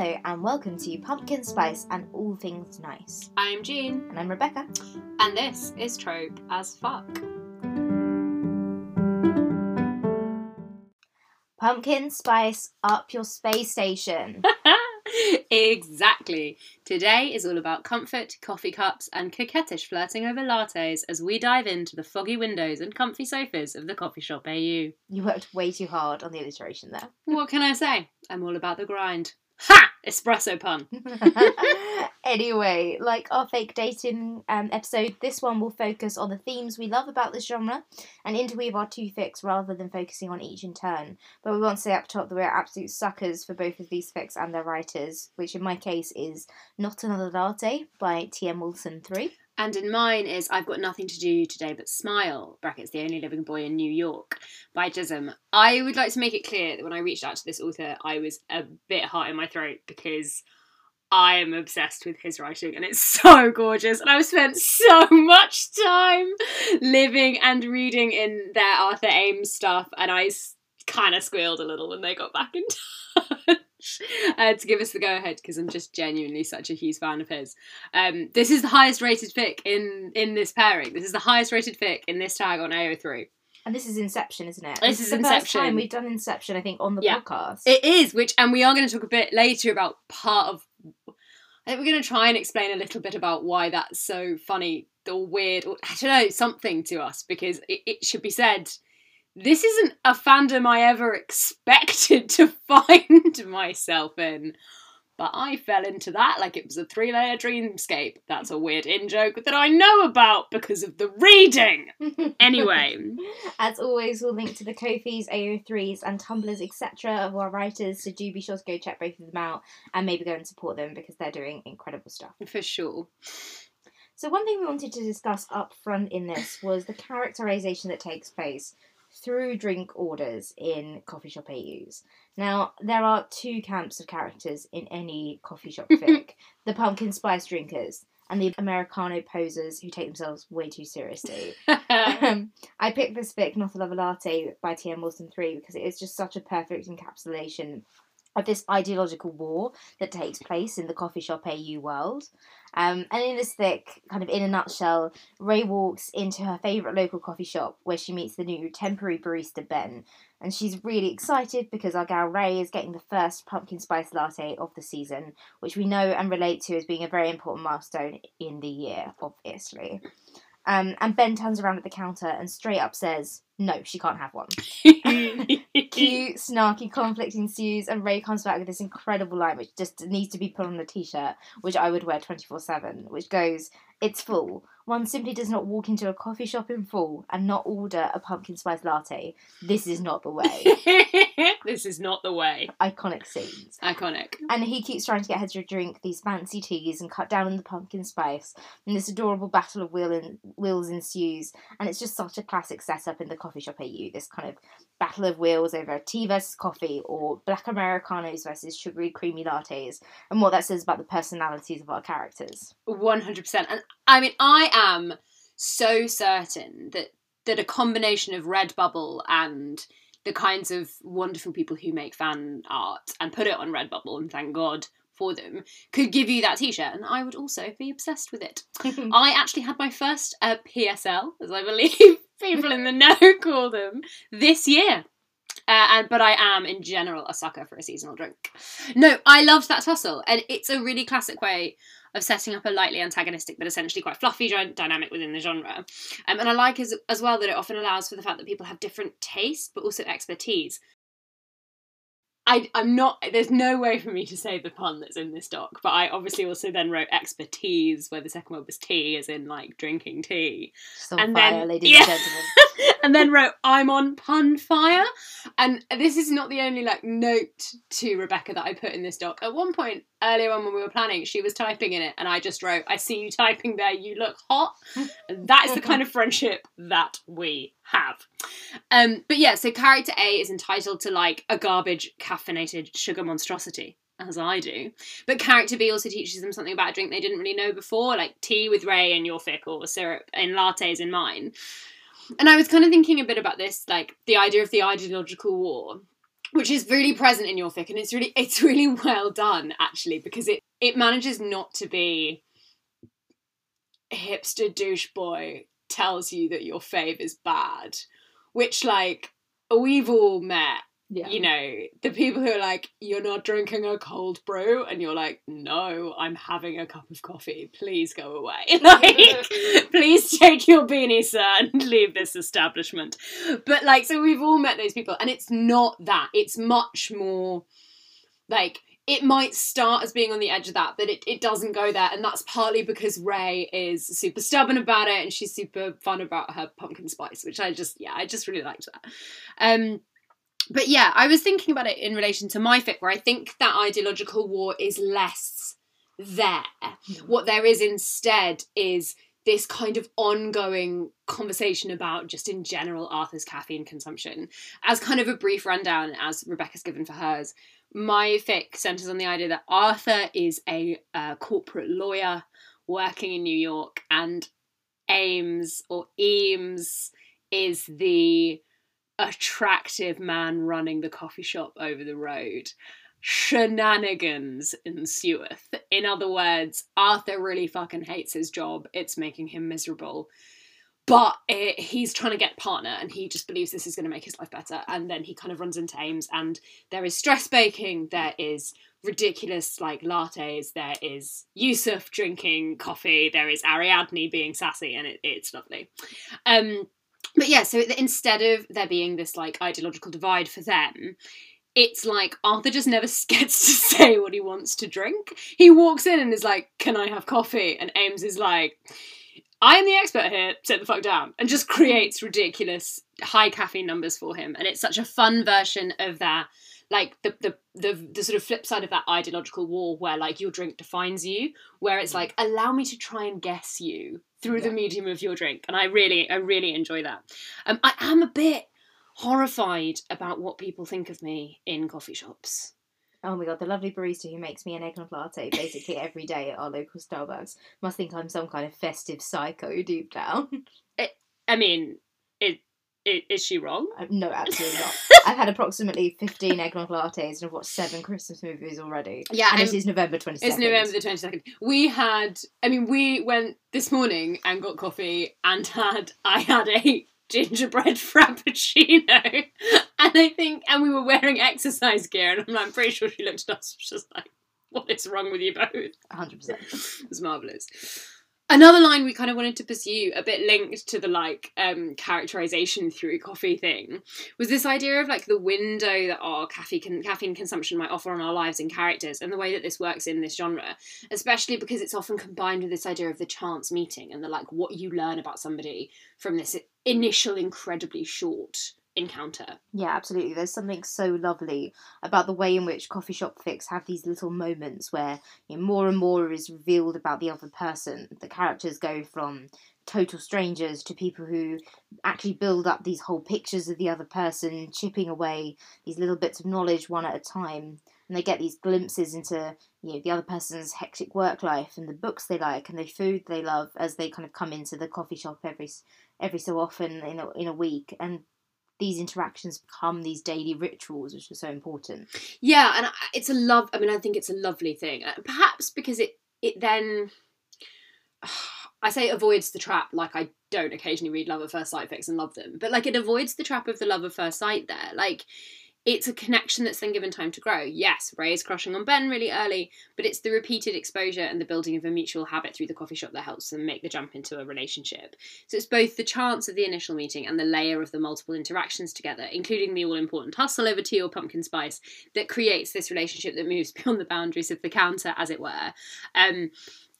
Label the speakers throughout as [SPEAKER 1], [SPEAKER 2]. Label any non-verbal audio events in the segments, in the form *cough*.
[SPEAKER 1] Hello and welcome to Pumpkin Spice and All Things Nice.
[SPEAKER 2] I'm Jean,
[SPEAKER 1] And I'm Rebecca.
[SPEAKER 2] and this is Trope as Fuck.
[SPEAKER 1] Pumpkin Spice up your space station. *laughs*
[SPEAKER 2] exactly. Today is all about comfort, coffee cups, and coquettish flirting over lattes as we dive into the foggy windows and comfy sofas of the coffee shop AU.
[SPEAKER 1] You worked way too hard on the alliteration there.
[SPEAKER 2] What can I say? I'm all about the grind. Ha! Espresso pun. *laughs*
[SPEAKER 1] anyway, like our fake dating um, episode, this one will focus on the themes we love about this genre and interweave our two fics rather than focusing on each in turn. But we want to say up top that we're absolute suckers for both of these fics and their writers, which in my case is Not Another Latte by T.M. Willson 3.
[SPEAKER 2] And in mine is I've Got Nothing to Do Today But Smile, brackets The Only Living Boy in New York, by gyzym. I would like to make it clear that when I reached out to this author, I was a bit hot in my throat because I am obsessed with his writing and it's *laughs* so gorgeous. And I've spent so much time living and reading in their Arthur Ames stuff, and I kind of squealed a little when they got back in touch. *laughs* Uh, to give us the go ahead because I'm just genuinely such a huge fan of his. Um, this is the highest rated fic in in this pairing. This is the highest rated fic in this tag on AO3.
[SPEAKER 1] And this is Inception, isn't it?
[SPEAKER 2] This
[SPEAKER 1] This
[SPEAKER 2] is
[SPEAKER 1] the first
[SPEAKER 2] Inception.
[SPEAKER 1] time we've done Inception, I think, on the
[SPEAKER 2] Yeah.
[SPEAKER 1] podcast.
[SPEAKER 2] It is, which, and we are going to talk a bit later about part of. I think we're going to try and explain a little bit about why that's so funny or weird, or I don't know, something to us, because it, it should be said. This isn't a fandom I ever expected to *laughs* find myself in, but I fell into that like it was a three layer dreamscape. That's a weird in joke that I know about because of the reading. *laughs* Anyway.
[SPEAKER 1] As always, we'll link to the Ko-fis, AO3s, and Tumblrs, etc. of our writers, so do be sure to go check both of them out and maybe go and support them because they're doing incredible stuff.
[SPEAKER 2] For sure.
[SPEAKER 1] So, one thing we wanted to discuss up front in this was the characterization that takes place through drink orders in coffee shop AUs. Now, there are two camps of characters in any coffee shop *laughs* fic the pumpkin spice drinkers and the Americano posers who take themselves way too seriously. *laughs* um, I picked this fic, Not Another Latte, by T.M. Willson 3 because it is just such a perfect encapsulation of this ideological war that takes place in the coffee shop AU world. Um, and in this thick, kind of in a nutshell, Rey walks into her favourite local coffee shop where she meets the new temporary barista Ben. And she's really excited because our gal Rey is getting the first pumpkin spice latte of the season, which we know and relate to as being a very important milestone in the year, obviously. Um, and Ben turns around at the counter and straight up says, No, she can't have one. *laughs* Cute, snarky conflict ensues, and Rey comes back with this incredible line, which just needs to be put on a t shirt, which I would wear 24 7, which goes, It's full. One simply does not walk into a coffee shop in full and not order a pumpkin spice latte. This is not the way. *laughs*
[SPEAKER 2] this is not the way.
[SPEAKER 1] Iconic scenes.
[SPEAKER 2] Iconic.
[SPEAKER 1] And he keeps trying to get her to drink these fancy teas and cut down on the pumpkin spice. And this adorable battle of will and, wills ensues. And it's just such a classic setup in the coffee shop AU. This kind of battle of wills over tea versus coffee or black Americanos versus sugary creamy lattes. And what that says about the personalities of our characters.
[SPEAKER 2] 100%. And I mean, I am so certain that that a combination of Redbubble and the kinds of wonderful people who make fan art and put it on Redbubble, and thank God for them, could give you that t-shirt, and I would also be obsessed with it. *laughs* I actually had my first uh, PSL, as I believe *laughs* people in the know call them, this year. Uh, and but I am in general a sucker for a seasonal drink. No, I loved that tussle, and it's a really classic way of setting up a lightly antagonistic but essentially quite fluffy dy- dynamic within the genre. Um, and I like as, as well that it often allows for the fact that people have different tastes but also expertise. I, I'm not, there's no way for me to say the pun that's in this doc, but I obviously also then wrote expertise where the second word was tea, as in like drinking tea. And
[SPEAKER 1] fire,
[SPEAKER 2] then-
[SPEAKER 1] ladies
[SPEAKER 2] yeah.
[SPEAKER 1] and gentlemen. *laughs*
[SPEAKER 2] and then wrote I'm on pun fire. And this is not the only like note to Rebecca that I put in this doc. At one point earlier on when we were planning, she was typing in it and I just wrote, I see you typing there, you look hot. And that is the kind of friendship that we have. Um but yeah, so character A is entitled to like a garbage caffeinated sugar monstrosity. As I do. But character B also teaches them something about a drink they didn't really know before, like tea with Rey in your fic or syrup in lattes in mine. And I was kind of thinking a bit about this, like the idea of the ideological war. Which is really present in your fic and it's really it's really well done actually because it it manages not to be hipster douche boy tells you that your fave is bad which like we've all met
[SPEAKER 1] Yeah.
[SPEAKER 2] you know the people who are like you're not drinking a cold brew and you're like no i'm having a cup of coffee. Please go away. *laughs* Like *laughs* please take your beanie sir and *laughs* leave this establishment. But like so we've all met those people and it's not that. It's much more like it might start as being on the edge of that but it, it doesn't go there and that's partly because Rey is super stubborn about it and she's super fun about her pumpkin spice which i just yeah i just really liked that. Um but yeah i was thinking about it in relation to my fic where i think that ideological war is less there what there is instead is this kind of ongoing conversation about just in general Arthur's caffeine consumption. As kind of a brief rundown, as Rebecca's given for hers, my fic centers on the idea that Arthur is a uh, corporate lawyer working in New York, and Ames or Eames is the attractive man running the coffee shop over the road. Shenanigans ensueth. In other words, Arthur really fucking hates his job. It's making him miserable. But it, he's trying to get partner and he just believes this is going to make his life better. And then he kind of runs into Ames and there is stress baking, there is ridiculous like lattes, there is Yusuf drinking coffee, there is Ariadne being sassy, and it, it's lovely. Um, but yeah, so instead of there being this like ideological divide for them, it's like Arthur just never *laughs* gets to say what he wants to drink. He walks in and is like, Can I have coffee? And Ames is like, I'm the expert here, sit the fuck down. And just creates ridiculous high caffeine numbers for him. And it's such a fun version of that. Like the, the the the sort of flip side of that ideological war where like your drink defines you, where it's mm. like, allow me to try and guess you through the medium of your drink. And I really, I really enjoy that. Um I am a bit horrified about what people think of me in coffee shops.
[SPEAKER 1] Oh my god, the lovely barista who makes me an eggnog latte basically *laughs* every day at our local Starbucks must think I'm some kind of festive psycho deep down.
[SPEAKER 2] I mean, it, is she wrong?
[SPEAKER 1] Uh, no, absolutely not. *laughs* I've had approximately 15 eggnog lattes and I've watched seven Christmas movies already.
[SPEAKER 2] Yeah,
[SPEAKER 1] And is November 22nd.
[SPEAKER 2] it's November the twenty second. We had, I mean, we went this morning and got coffee and had, I had a gingerbread *laughs* frappuccino, and I think, and we were wearing exercise gear, and I'm, I'm pretty sure she looked at us, just like, "What is wrong with you both?"
[SPEAKER 1] 100%.
[SPEAKER 2] it was marvelous. Another line we kind of wanted to pursue, a bit linked to the like um, characterization through coffee thing, was this idea of like the window that our caffeine caffeine consumption might offer on our lives and characters, and the way that this works in this genre, especially because it's often combined with this idea of the chance meeting and the like what you learn about somebody from this initial incredibly short encounter.
[SPEAKER 1] Yeah, absolutely. There's something so lovely about the way in which coffee shop fics have these little moments where you know, more and more is revealed about the other person. The characters go from total strangers to people who actually build up these whole pictures of the other person, chipping away these little bits of knowledge one at a time. And they get these glimpses into you know the other person's hectic work life and the books they like and the food they love as they kind of come into the coffee shop every every so often in a in a week and these interactions become these daily rituals, which are so important.
[SPEAKER 2] Yeah, and it's a love. I mean, I think it's a lovely thing. Uh, Perhaps because it it then, *sighs* I say avoids the trap. Like I don't occasionally read love at first sight fics and love them, but like it avoids the trap of the love at first sight. There, like it's a connection that's then given time to grow. Yes, Rey is crushing on Ben really early, but it's the repeated exposure and the building of a mutual habit through the coffee shop that helps them make the jump into a relationship. So it's both the chance of the initial meeting and the layer of the multiple interactions together, including the all important hustle over tea or pumpkin spice, that creates this relationship that moves *laughs* beyond the boundaries of the counter, as it were. Um,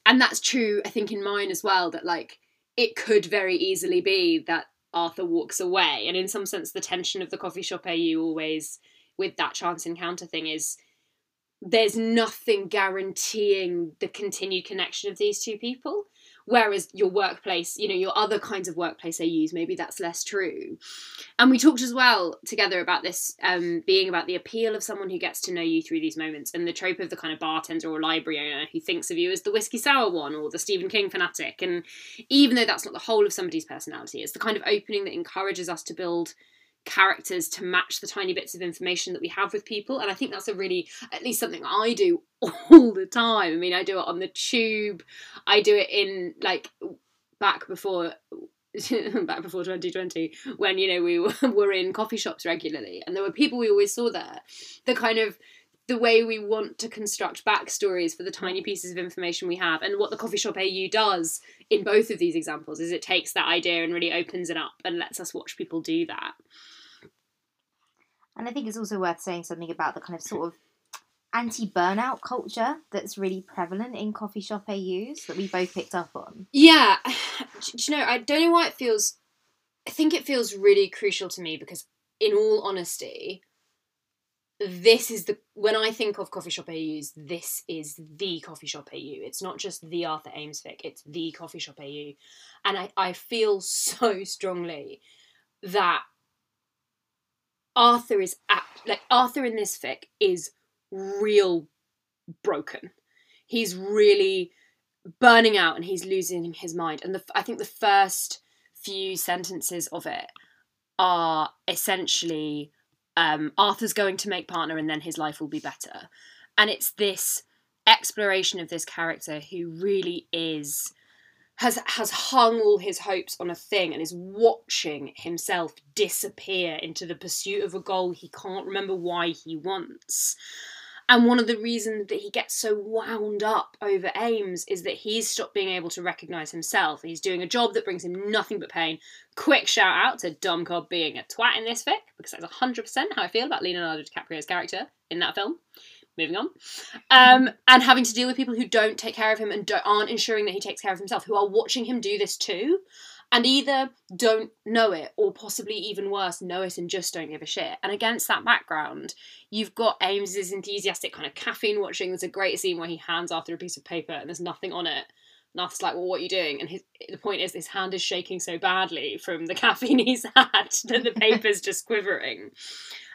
[SPEAKER 2] and that's true, I think, in mine as well, that like it could very easily be that Arthur walks away. And in some sense, the tension of the coffee shop AU always with that chance encounter thing is there's nothing guaranteeing the continued connection of these two people. Whereas your workplace, you know, your other kinds of workplace they use, maybe that's less true. And we talked as well together about this um, being about the appeal of someone who gets to know you through these moments and the trope of the kind of bartender or library owner who thinks of you as the whiskey sour one or the Stephen King fanatic. And even though that's not the whole of somebody's personality, it's the kind of opening that encourages us to build characters to match the tiny bits of information that we have with people and i think that's a really at least something i do *laughs* all the time. I mean i do it on the tube. I do it in like back before *laughs* back before 2020 when you know we *laughs* were in coffee shops regularly and there were people we always saw there the kind of the way we want to construct backstories for the tiny pieces of information we have and what the coffee shop au does in both of these examples is it takes that idea and really opens it up and lets us watch people do that
[SPEAKER 1] and i think it's also worth saying something about the kind of sort of anti-burnout culture that's really prevalent in coffee shop AUs that we both picked up on.
[SPEAKER 2] Yeah, *sighs* do you know, I don't know why it feels. I think it feels really crucial to me because, in all honesty, this is the when I think of coffee shop AUs, this is the coffee shop AU. It's not just the Arthur Ames fic; it's the coffee shop AU, and I I feel *laughs* so strongly that Arthur is at, like Arthur in this fic is real broken. He's really burning out and he's losing his mind. And the, I think the first few sentences of it are essentially um, Arthur's going to make partner and then his life will be better. And it's this exploration of this character who really is has has hung all his hopes on a thing and is watching himself disappear into the pursuit of a goal he can't remember why he wants and one of the reasons that he gets so wound up over Ames is that he's stopped being able to recognise himself. He's doing a job that brings him nothing but pain. Quick shout out to Dom Cobb being a twat in this fic, because that's 100% how I feel about Leonardo DiCaprio's character in that film. Moving on. Um, and having to deal with people who don't take care of him and aren't ensuring that he takes care of himself, who are watching him do this too and either don't know it or possibly even worse know it and just don't give a shit. And against that background you've got ames's enthusiastic kind of caffeine watching. There's a great scene where he hands arthur a piece of paper and there's nothing on it. And arthur's like well what are you doing? And his, the point is his hand is shaking so badly from the *laughs* caffeine he's had that the paper's just quivering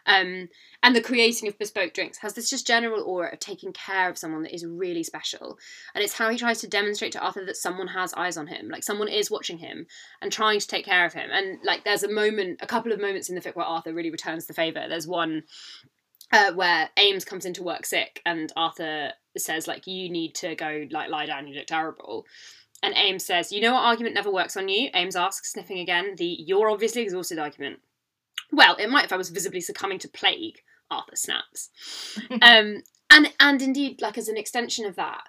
[SPEAKER 2] um, and the creating of bespoke drinks has this just general aura of taking care of someone that is really special. And it's how he tries to demonstrate to Arthur that someone has eyes on him, like someone is watching him and trying to take care of him. And like there's a moment, a couple of moments in the fic where Arthur really returns the favour. There's one uh, where Ames comes into work sick and Arthur says like you need to go like lie down you look terrible and Ames says you know what argument never works on you Ames asks sniffing again the you're obviously exhausted argument well, it might if I was visibly succumbing to plague. Arthur snaps. *laughs* um, and and indeed, like as an extension of that,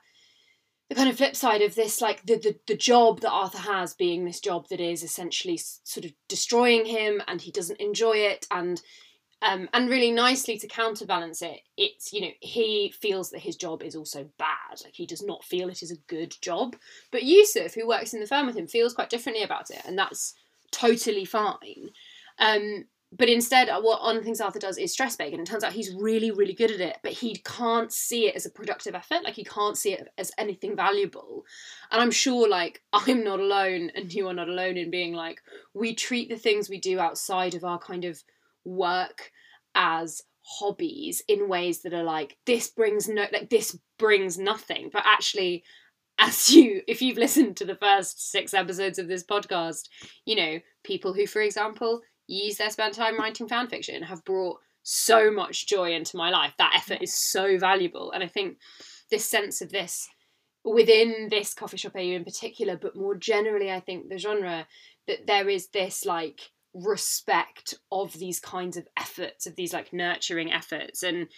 [SPEAKER 2] the kind of flip side of this, like the, the the job that Arthur has being this job that is essentially sort of destroying him, and he doesn't enjoy it, and um, and really nicely to counterbalance it, it's you know he feels that his job is also bad. Like he does not feel it is a good job. But Yusuf, who works in the firm with him, feels quite differently about it, and that's totally fine. Um, but instead, uh, what the things Arthur does is stress bake, and it turns out he's really, really good at it, but he can't see it as a productive effort. Like, he can't see it as anything valuable. And I'm sure, like, *laughs* I'm not alone, and you are not alone in being like, we treat the things we do outside of our kind of work as hobbies in ways that are like, this brings no, like, this brings nothing. But actually, *laughs* as you if you've listened to the first six episodes of this podcast you know people who for example use their spare time writing fan fiction have brought so much joy into my life. That effort is so valuable. And I think this sense of this within this coffee shop AU in particular, but more generally, I think the genre, that there is this like respect of these kinds of efforts, of these like nurturing efforts. And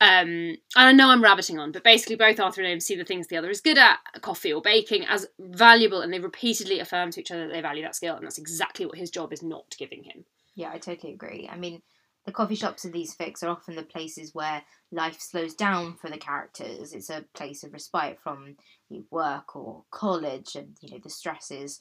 [SPEAKER 2] um, and I know I'm rabbiting on, but basically both Arthur and Ames see the things the other is good at, coffee or baking, as valuable, and they repeatedly affirm to each other that they value that skill, and that's exactly what his job is not giving him.
[SPEAKER 1] Yeah, I totally agree. I mean, the coffee shops in these fics are often the places where life slows down for the characters. It's a place of respite from work or college and you know the stresses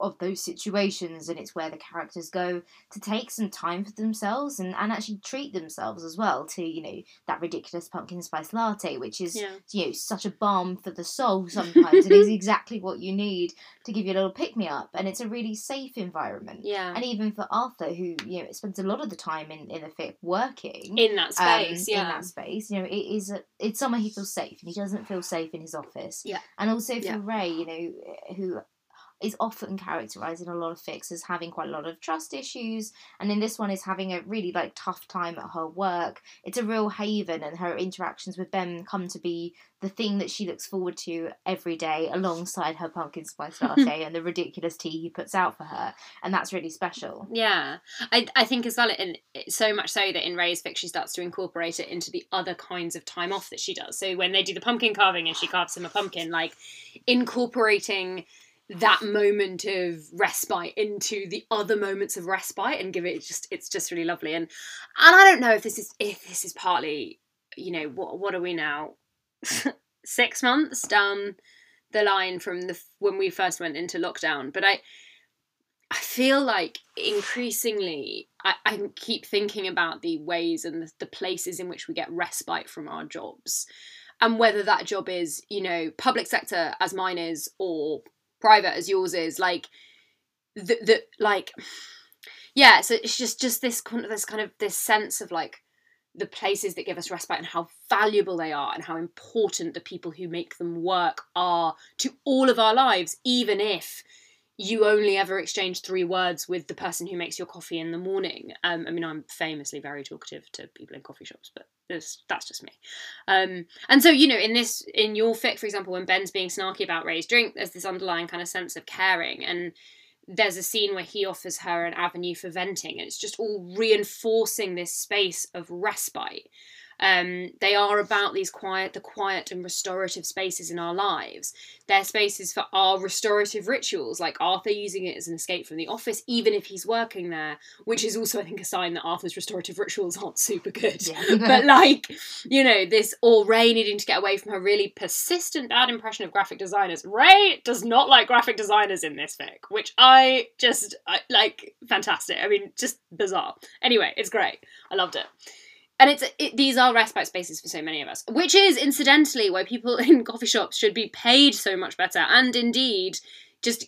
[SPEAKER 1] of those situations and it's where the characters go to take some time for themselves and, and actually treat themselves as well to you know that ridiculous pumpkin spice latte which is yeah. you know such a balm for the soul sometimes. It is *laughs* exactly what you need to give you a little pick me up and it's a really safe environment.
[SPEAKER 2] Yeah.
[SPEAKER 1] And even for arthur who you know spends a lot of the time in in the fit working
[SPEAKER 2] in that space um, yeah.
[SPEAKER 1] in that space you know it is a, it's somewhere he feels safe and he doesn't feel safe in his office.
[SPEAKER 2] Yeah.
[SPEAKER 1] And also for yeah. Rey you know who is often characterized in a lot of fics as having quite a lot of trust issues, and in this one is having a really like tough time at her work. It's a real haven, and her interactions with Ben come to be the thing that she looks forward to every day, alongside her pumpkin spice *laughs* latte and the ridiculous tea he puts out for her, and that's really special.
[SPEAKER 2] Yeah, I I think as well, and so much so that in Rey's fic she starts to incorporate it into the other kinds of time off that she does. So when they do the pumpkin carving and she carves him a pumpkin, like incorporating that moment of respite into the other moments of respite and give it just it's just really lovely. And and I don't know if this is if this is partly you know what what are we now? *laughs* Six months down the line from the when we first went into lockdown. But I I feel like increasingly I, I keep thinking about the ways and the, the places in which we get respite from our jobs. And whether that job is you know public sector as mine is or private as yours is like the, the like yeah so it's just just this kind of this kind of this sense of like the places that give us respite and how valuable they are and how important the people who make them work are to all of our lives even if you only ever exchange three words with the person who makes your coffee in the morning. Um, I mean, I'm famously very talkative to people in coffee shops, but that's just me. Um, and so, you know, in this, in your fic, for example, when Ben's being snarky about Rey's drink, there's this underlying kind of sense of caring. And there's a scene where he offers her an avenue for venting, and it's just all reinforcing this space of respite. Um, they are about these quiet, the quiet and restorative spaces in our lives. They're spaces for our restorative rituals, like Arthur using it as an escape from the office, even if he's working there, which is also, I think, a sign that Arthur's restorative rituals aren't super good. Yeah. *laughs* but like, you know, this or Rey needing to get away from her really persistent bad impression of graphic designers. Rey does not like graphic designers in this fic, which I just I, like fantastic. I mean, just bizarre. Anyway, it's great. I loved it and it's it, these are respite spaces for so many of us which is incidentally why people *laughs* in coffee shops should be paid so much better and indeed just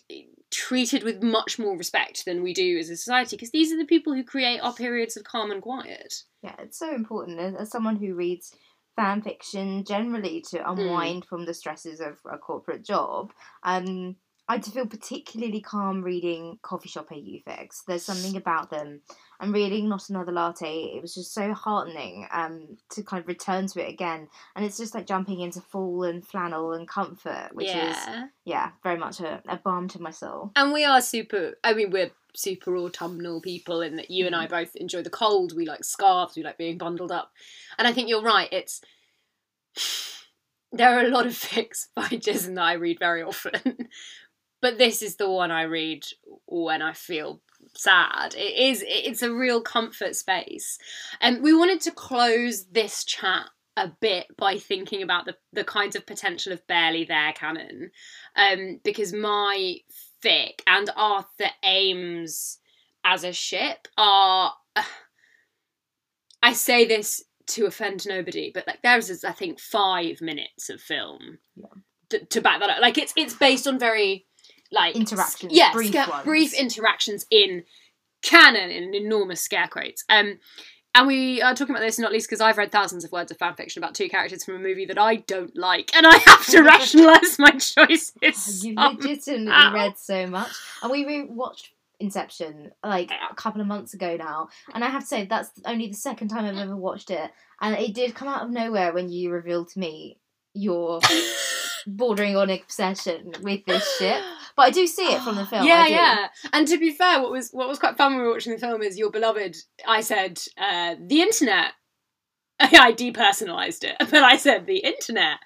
[SPEAKER 2] treated with much more respect than we do as a society because these are the people who create our periods of calm and quiet
[SPEAKER 1] yeah it's so important as, someone who reads fan fiction generally to hmm. unwind mm. from the stresses of a corporate job um I feel particularly calm reading coffee shop AU fics. There's something about them. And reading Not Another Latte, it was just so heartening um, to kind of return to it again. And it's just like jumping into fall and flannel and comfort, which yeah. is, yeah, very much a, a balm to my soul.
[SPEAKER 2] And we are super, I mean, we're super autumnal people in that you and I mm-hmm. both enjoy the cold. We like scarves, we like being bundled up. And I think you're right. It's *sighs* there are a lot of fics by gyzym that I read very often but this is the one I read when I feel sad. It is it's a real comfort space. And we wanted to close this chat a bit by thinking about the, the kinds of potential of barely there canon. Um, because my fic and Arthur Ames as a ship are uh, *sighs* I say this to offend nobody, but like there's I think five minutes of film yeah. to, to back that up. Like it's it's based on very like
[SPEAKER 1] interactions.
[SPEAKER 2] yeah, brief, sca- brief interactions in canon in enormous scare quotes. Um, and we are talking about this not least because I've read thousands of words of fan fiction about two characters from a movie that I don't like, and I have to *laughs* rationalise my choices. *laughs*
[SPEAKER 1] You've legitimately read so much, and we re-watched Inception like a couple of months ago now, and I have to say that's only the second time I've ever watched it, and it did come out of nowhere when you revealed to me your *laughs* bordering on obsession with this ship. But I do see it from the *gasps* film.
[SPEAKER 2] Yeah, yeah. And to be fair, what was what was quite fun when we were watching the film is your beloved. I said uh, the internet. *laughs* I depersonalized it, *laughs* but I said the internet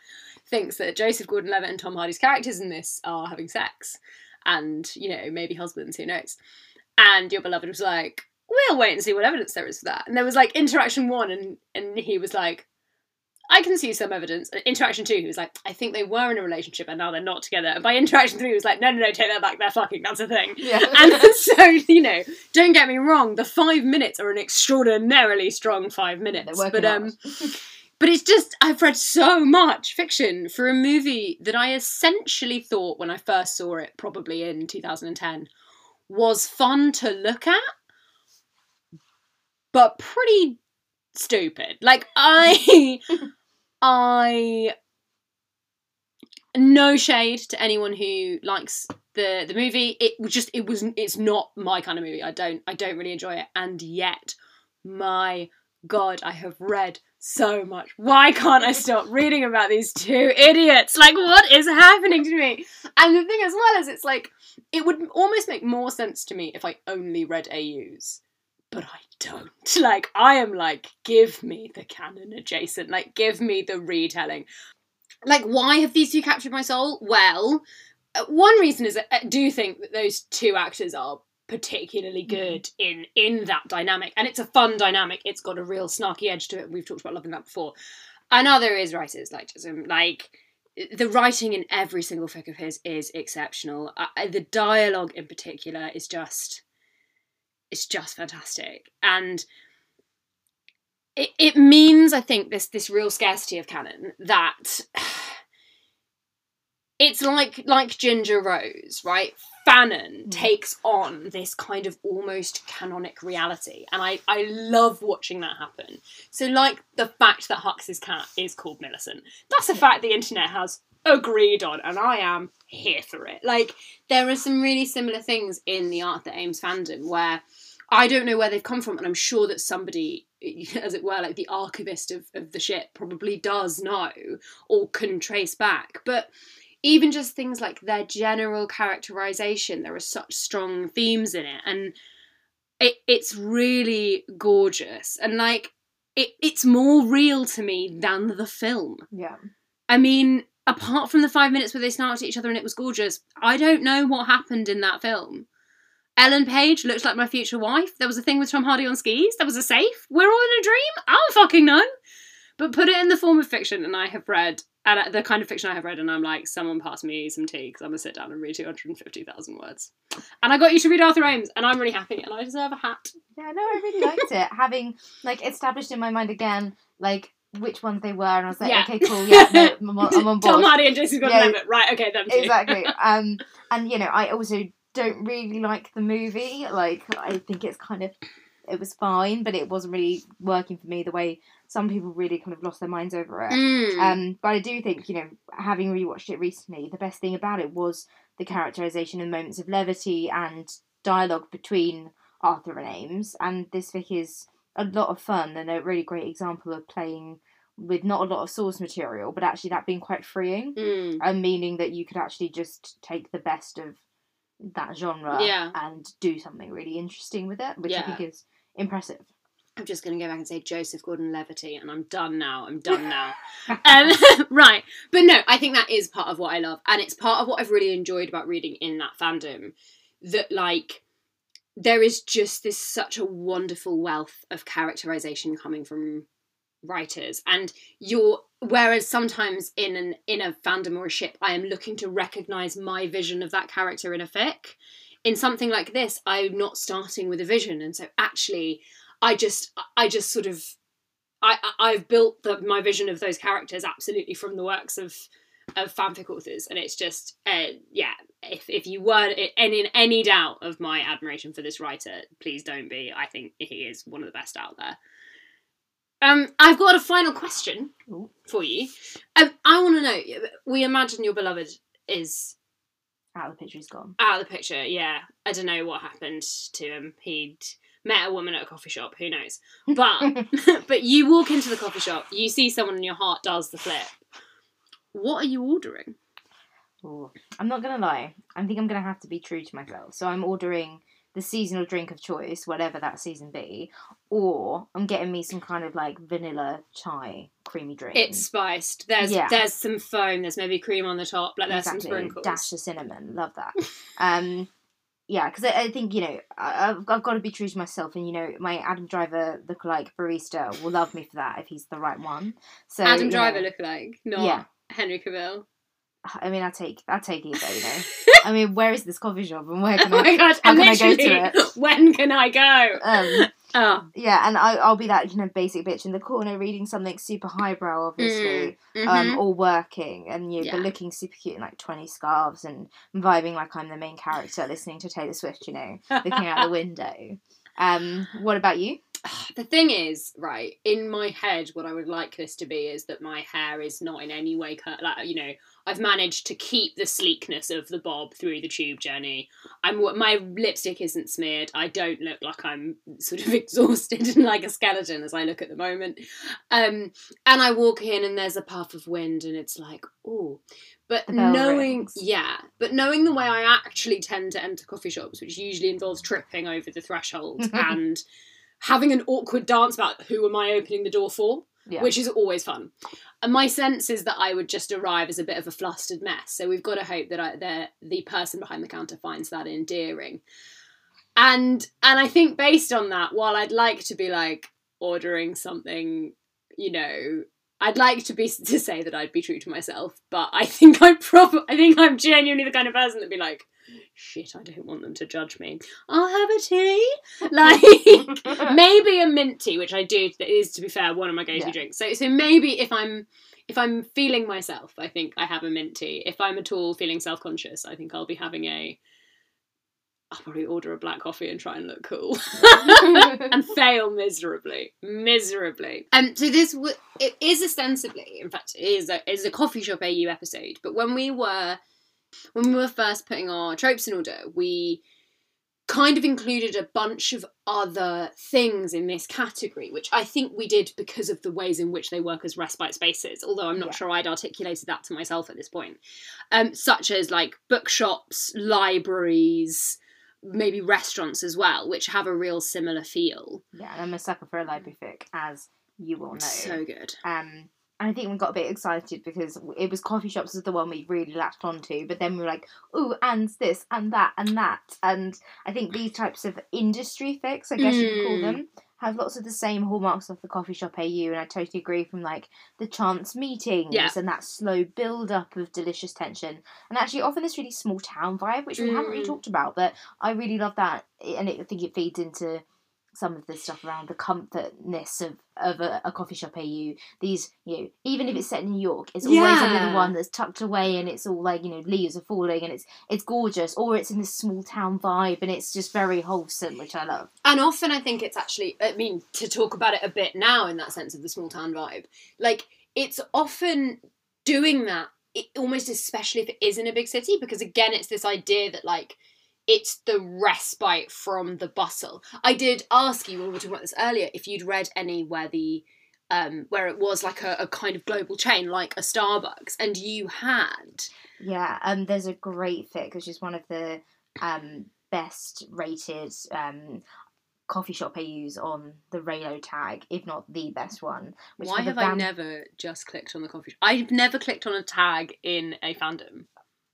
[SPEAKER 2] thinks that Joseph Gordon-Levitt and Tom Hardy's characters in this are having sex, and you know maybe husbands, who knows? And your beloved was like, "We'll wait and see what evidence there is for that." And there was like interaction one, and and he was like, I can see some evidence. Interaction two, he was like, I think they were in a relationship and now they're not together. And by interaction three, he was like, no, no, no, take that back. They're fucking. That's a thing. Yeah. *laughs* and so, you know, don't get me wrong. The five minutes are an extraordinarily strong five minutes. But um, *laughs* but it's just I've read so much fiction for a movie that I essentially thought when I first saw it, probably in 2010, was fun to look at, but pretty stupid. Like I *laughs* I no shade to anyone who likes the the movie. It was just it was it's not my kind of movie. I don't I don't really enjoy it, and yet my God, I have read so much. Why can't I stop reading about these two idiots? Like, what is happening to me? And the thing as well is, it's like, it would almost make more sense to me if I only read AUs. But I don't. *laughs* Like, I am like, give me the canon adjacent. Like, give me the retelling. Like, why have these two captured my soul? Well, uh, one reason is I do think that those two actors are particularly good in in that dynamic and it's a fun dynamic it's got a real snarky edge to it we've talked about loving that before another is writers like gyzym like the writing in every single fic of his is exceptional uh, the dialogue in particular is just it's just fantastic. And it, it means i think this this real scarcity of canon that *sighs* it's like like ginger rose right? Fanon
[SPEAKER 1] Mm.
[SPEAKER 2] takes on this kind of almost canonic reality. And i i love watching that happen. So like the fact that hux's cat is called millicent that's a fact the internet has agreed on and i am here for it. Like there are some really similar things in the Arthur Ames fandom where i don't know where they've come from and i'm sure that somebody *laughs* as it were like the archivist of, of the ship probably does know or can trace back. But even just things like their general characterization there are such strong themes in it and it, it's really gorgeous. And like it, it's more real to me than the film.
[SPEAKER 1] Yeah.
[SPEAKER 2] i mean apart from the five minutes where they snarked at each other and it was gorgeous i don't know what happened in that film ellen page looks like my future wife there was a thing with tom hardy on skis there was a safe we're all in a dream i don't fucking know but put it in the form of fiction and i have read and the kind of fiction I have read, and I'm like, someone pass me some tea because I'm gonna sit down and read 250,000 words. And I got you to read Arthur Ames, and I'm really happy, and I deserve a hat.
[SPEAKER 1] Yeah, no, I really liked it. Having like established in my mind again, like which ones they were, and I was like,
[SPEAKER 2] Yeah.
[SPEAKER 1] okay, cool, yeah, no, I'm, on- I'm on *laughs*
[SPEAKER 2] Tom. Hardy and Jason
[SPEAKER 1] Yeah.
[SPEAKER 2] Gordon-Levitt, right? Okay, them two.
[SPEAKER 1] exactly. Um, and you know, I also don't really like the movie. Like, I think it's kind of it was fine, but it wasn't really working for me the way some people really kind of lost their minds over it.
[SPEAKER 2] Mm.
[SPEAKER 1] Um, but I do think, you know, having rewatched it recently, the best thing about it was the characterization and moments of levity and dialogue between Arthur and Ames. And this fic is a lot of fun and a really great example of playing with not a lot of source material, but actually that being quite freeing.
[SPEAKER 2] Mm.
[SPEAKER 1] And meaning that you could actually just take the best of that genre
[SPEAKER 2] Yeah.
[SPEAKER 1] and do something really interesting with it, which I think is impressive.
[SPEAKER 2] I'm just going to go back and say Joseph Gordon-Levitt, and I'm done now. I'm done *laughs* now. um, *laughs* right, but no, I think that is part of what I love, and it's part of what I've really enjoyed about reading in that fandom. That like there is just this such a wonderful wealth of characterization coming from writers, and you're whereas sometimes in an in a fandom or a ship, I am looking to recognize my vision of that character in a fic. In something like this, I'm not starting with a vision, and so actually, I just I just sort of I, I've built the, my vision of those characters absolutely from the works of of fanfic authors, and it's just uh, yeah. If if you were in in any doubt of my admiration for this writer, please don't be. I think he is one of the best out there. Um, I've got a final question
[SPEAKER 1] Ooh.
[SPEAKER 2] for you. Um, I want to know. We imagine your beloved is
[SPEAKER 1] Out of the picture, he's gone.
[SPEAKER 2] out of the picture. Yeah, I don't know what happened to him. He'd met a woman at a coffee shop. Who knows? *laughs* But *laughs* but you walk into the coffee shop, you see someone, and your heart does the flip. What are you ordering?
[SPEAKER 1] Ooh. I'm not gonna lie. I think I'm gonna have to be true to myself. So I'm ordering the seasonal drink of choice, whatever that season be, or I'm getting me some kind of like vanilla chai creamy drink.
[SPEAKER 2] It's spiced. There's
[SPEAKER 1] Yeah.
[SPEAKER 2] there's some foam. There's maybe cream on the top. Like there's some
[SPEAKER 1] exactly
[SPEAKER 2] sprinkles.
[SPEAKER 1] dash of cinnamon. Love that. *laughs* um, yeah, because I, I think you know I, I've, I've got to be true to myself, and you know my Adam Driver lookalike barista will love me for that if he's the right one. So
[SPEAKER 2] Adam Driver
[SPEAKER 1] know,
[SPEAKER 2] look like not
[SPEAKER 1] Yeah.
[SPEAKER 2] Henry Cavill.
[SPEAKER 1] I mean, I take I take either. You know, I mean, where is this coffee shop and where
[SPEAKER 2] oh
[SPEAKER 1] can I?
[SPEAKER 2] god!
[SPEAKER 1] how can I go to it? *laughs*
[SPEAKER 2] When can I go?
[SPEAKER 1] Um,
[SPEAKER 2] Oh,
[SPEAKER 1] yeah, and I, I'll be that you know basic bitch in the corner reading something super highbrow, obviously,
[SPEAKER 2] mhm.
[SPEAKER 1] um, or working, and you know,
[SPEAKER 2] Yeah.
[SPEAKER 1] but looking super cute in like twenty scarves and vibing like I'm the main character, listening to Taylor Swift, you know, looking out the *laughs* window. Um, what about you?
[SPEAKER 2] The thing is, right, in my head, what I would like this to be is that my hair is not in any way cut. Like, you know, I've managed to keep the sleekness of the bob through the tube journey. I'm my lipstick isn't smeared. I don't look like I'm sort of *laughs* exhausted and like a skeleton as I look at the moment. Um, and I walk in and there's a puff of wind and it's like, oh. But knowing,
[SPEAKER 1] rings.
[SPEAKER 2] yeah, but knowing the way I actually tend to enter coffee shops, which usually involves tripping over the threshold *laughs* and having an awkward dance about who am I opening the door for,
[SPEAKER 1] Yeah.
[SPEAKER 2] which is always fun. And my sense is that I would just arrive as a bit of a flustered mess. So we've got to hope that I, that the person behind the counter finds that endearing. And and I think based on that, while I'd like to be like ordering something, you know, I'd like to be *laughs* to say that I'd be true to myself, but I think I'm prob- I think I'm genuinely the kind of person that'd be like, shit, I don't want them to judge me. I'll have a tea. Like *laughs* maybe a mint tea, which I do. That is, to be fair, one of my go-to
[SPEAKER 1] Yeah.
[SPEAKER 2] drinks. So, so maybe if I'm if I'm feeling myself, I think I have a mint tea. If I'm at all feeling self-conscious, I think I'll be having a. I'll probably order a black coffee and try and look cool, *laughs* and fail miserably, miserably. Um, so this w- it is ostensibly, in fact, it is a is a coffee shop AU episode. But when we were when we were first putting our tropes in order, we kind of included a bunch of other things in this category, which I think we did because of the ways in which they work as respite spaces, although I'm not
[SPEAKER 1] Yeah.
[SPEAKER 2] sure I'd articulated that to myself at this point. Um, such as like bookshops, libraries, maybe restaurants as well, which have a real similar feel.
[SPEAKER 1] yeah, and I'm a sucker for a library fic, as you will know.
[SPEAKER 2] So good.
[SPEAKER 1] Um, I think we got a bit excited because it was coffee shops was the one we really latched onto, but then we were like, ooh, and this and that and that, and I think these types of industry fics, I guess you could call
[SPEAKER 2] Mm.
[SPEAKER 1] them, have lots of the same hallmarks of the coffee shop AU, and I totally agree from like the chance meetings
[SPEAKER 2] Yeah.
[SPEAKER 1] and that slow build up of delicious tension, and actually often this really small town vibe, which we haven't really
[SPEAKER 2] Mm.
[SPEAKER 1] talked about, but I really love that, and it, I think it feeds into some of the stuff around the comfortness of, of a, a coffee shop AU. These, you know, even if it's set in New York, it's always
[SPEAKER 2] Yeah.
[SPEAKER 1] little one that's tucked away and it's all like, you know, leaves are falling and it's it's gorgeous. Or it's in this small town vibe and it's just very wholesome, which I love.
[SPEAKER 2] And often I think it's actually, I mean, to talk about it a bit now in that sense of the small town vibe, like it's often doing that, it, almost especially if it is in a big city, because again, it's this idea that like it's the respite from the bustle. I did ask you when we were talking about this earlier if you'd read any where the um, where it was like a, a kind of global chain, like a Starbucks, and you had.
[SPEAKER 1] Yeah, um, there's a great fic, which is one of the um best rated um coffee shop I use on the Reylo tag, if not the best one. Which
[SPEAKER 2] Why have I never just clicked on the coffee? shop? I've never clicked on a tag in a fandom.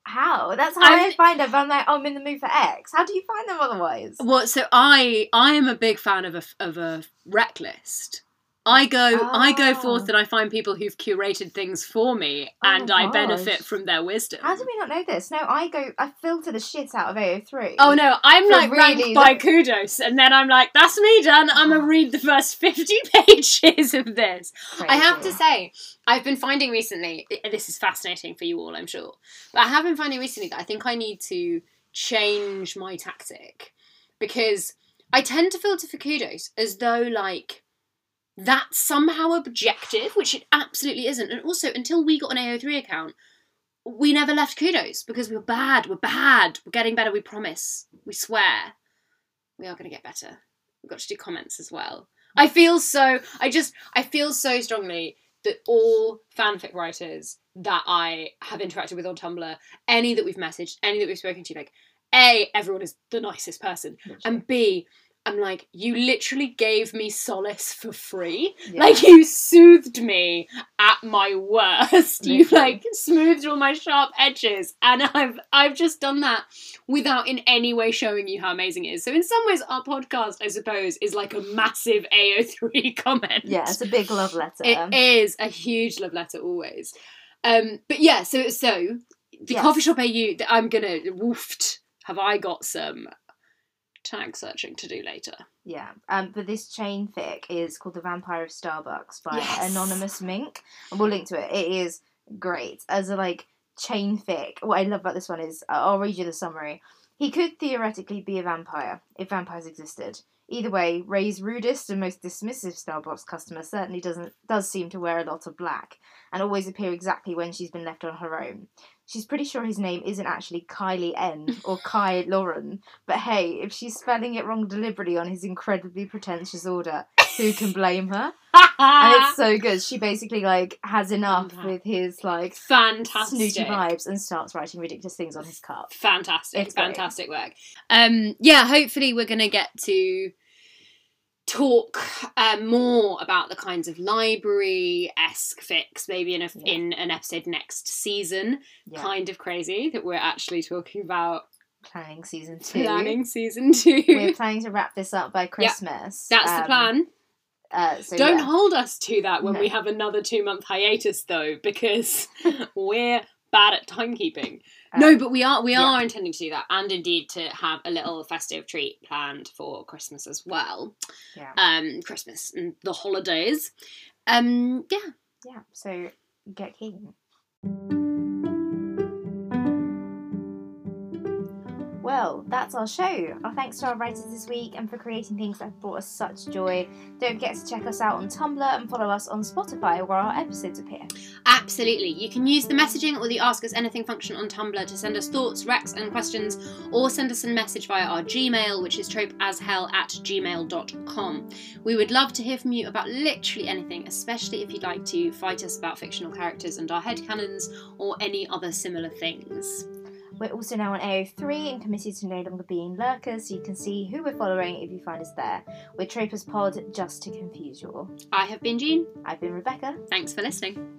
[SPEAKER 1] How? That's how I
[SPEAKER 2] I've-
[SPEAKER 1] find them. I'm like, oh, I'm in the mood for X. How do you find them otherwise?
[SPEAKER 2] Well, so I I am a big fan of a of a rec list. I go I go
[SPEAKER 1] Oh.
[SPEAKER 2] forth ah. and I find people who've curated things for me,
[SPEAKER 1] Oh
[SPEAKER 2] and I
[SPEAKER 1] gosh.
[SPEAKER 2] benefit from their wisdom.
[SPEAKER 1] How do we not know this? No, I go, I filter the shit out of AO3.
[SPEAKER 2] Oh no, I'm like
[SPEAKER 1] really
[SPEAKER 2] ranked by kudos, and then I'm like, that's me done. I'm gonna read the first fifty *laughs* pages of this. I have to say, I've been finding recently, this is fascinating for you all, I'm sure, but I have been finding recently that I think I need to change my tactic because I tend to filter for kudos as though, like, that's somehow objective, which it absolutely isn't. And also, until we got an AO3 account, we never left kudos because we were bad, we're bad, we're getting better, we promise, we swear. We are going to get better. We've got to do comments as well. I feel so, I just, I feel so strongly that all fanfic writers that I have interacted with on Tumblr, any that we've messaged, any that we've spoken to, like, A, everyone is the nicest person, and B, I'm like, you literally gave me solace for free.
[SPEAKER 1] Yeah.
[SPEAKER 2] Like you soothed me at my worst. *laughs* You
[SPEAKER 1] Literally.
[SPEAKER 2] like smoothed all my sharp edges, and I've I've just done that without in any way showing you how amazing it is. So in some ways, our podcast, I suppose, is like a massive AO3 *laughs* comment.
[SPEAKER 1] yeah, it's a big love letter.
[SPEAKER 2] It is a huge love letter always. Um, but yeah, so so the
[SPEAKER 1] Yes.
[SPEAKER 2] coffee shop AU that I'm gonna woofed. Have I got some tag searching to do later?
[SPEAKER 1] Yeah, um, but this chain fic is called The Vampire of Starbucks by
[SPEAKER 2] Yes.
[SPEAKER 1] Anonymous Mink, and we'll link to it. It is great as a like chain fic. What I love about this one is uh, I'll read you the summary. He could theoretically be a vampire if vampires existed. Either way, Rey's rudest and most dismissive Starbucks customer certainly doesn't does seem to wear a lot of black and always appear exactly when she's been left on her own. She's pretty sure his name isn't actually Kylie N or Kai Lauren, but hey, if she's spelling it wrong deliberately on his incredibly pretentious order, who can blame her? And it's *laughs* so good. She basically like has enough
[SPEAKER 2] Fantastic.
[SPEAKER 1] with his like
[SPEAKER 2] fantastic.
[SPEAKER 1] snooty vibes and starts writing ridiculous things on his cup.
[SPEAKER 2] Fantastic,
[SPEAKER 1] It's great.
[SPEAKER 2] fantastic work. Um, yeah, hopefully we're going to get to talk um, more about the kinds of library esque fics, maybe in a,
[SPEAKER 1] Yeah.
[SPEAKER 2] in an episode next season.
[SPEAKER 1] Yeah.
[SPEAKER 2] Kind of crazy that we're actually talking about
[SPEAKER 1] planning season two.
[SPEAKER 2] planning season two.
[SPEAKER 1] We're planning to wrap this up by Christmas.
[SPEAKER 2] That's the
[SPEAKER 1] Um,
[SPEAKER 2] plan.
[SPEAKER 1] Uh, so
[SPEAKER 2] Don't
[SPEAKER 1] yeah.
[SPEAKER 2] hold us to that when
[SPEAKER 1] No.
[SPEAKER 2] we have another two month hiatus, though, because *laughs* we're bad at timekeeping. no,
[SPEAKER 1] Um,
[SPEAKER 2] but we are we
[SPEAKER 1] yeah.
[SPEAKER 2] are intending to do that, and indeed to have a little festive treat planned for Christmas as well.
[SPEAKER 1] Yeah.
[SPEAKER 2] Um, Christmas and the holidays. Um, yeah.
[SPEAKER 1] yeah. So get keen. Well, that's our show. Our thanks to our writers this week and for creating things that have brought us such joy. Don't forget to check us out on Tumblr and follow us on Spotify where our episodes appear.
[SPEAKER 2] Absolutely. You can use the messaging or the Ask Us Anything function on Tumblr to send us thoughts, recs, and questions, or send us a message via our Gmail, which is tropeashell at gmail.com. We would love to hear from you about literally anything, especially if you'd like to fight us about fictional characters and our headcanons or any other similar things.
[SPEAKER 1] We're also now on AO3 and committed to no longer being lurkers, so you can see who we're following if you find us there. We're Tropers Pod, just to confuse you all.
[SPEAKER 2] I have been Jean.
[SPEAKER 1] I've been Rebecca.
[SPEAKER 2] Thanks for listening.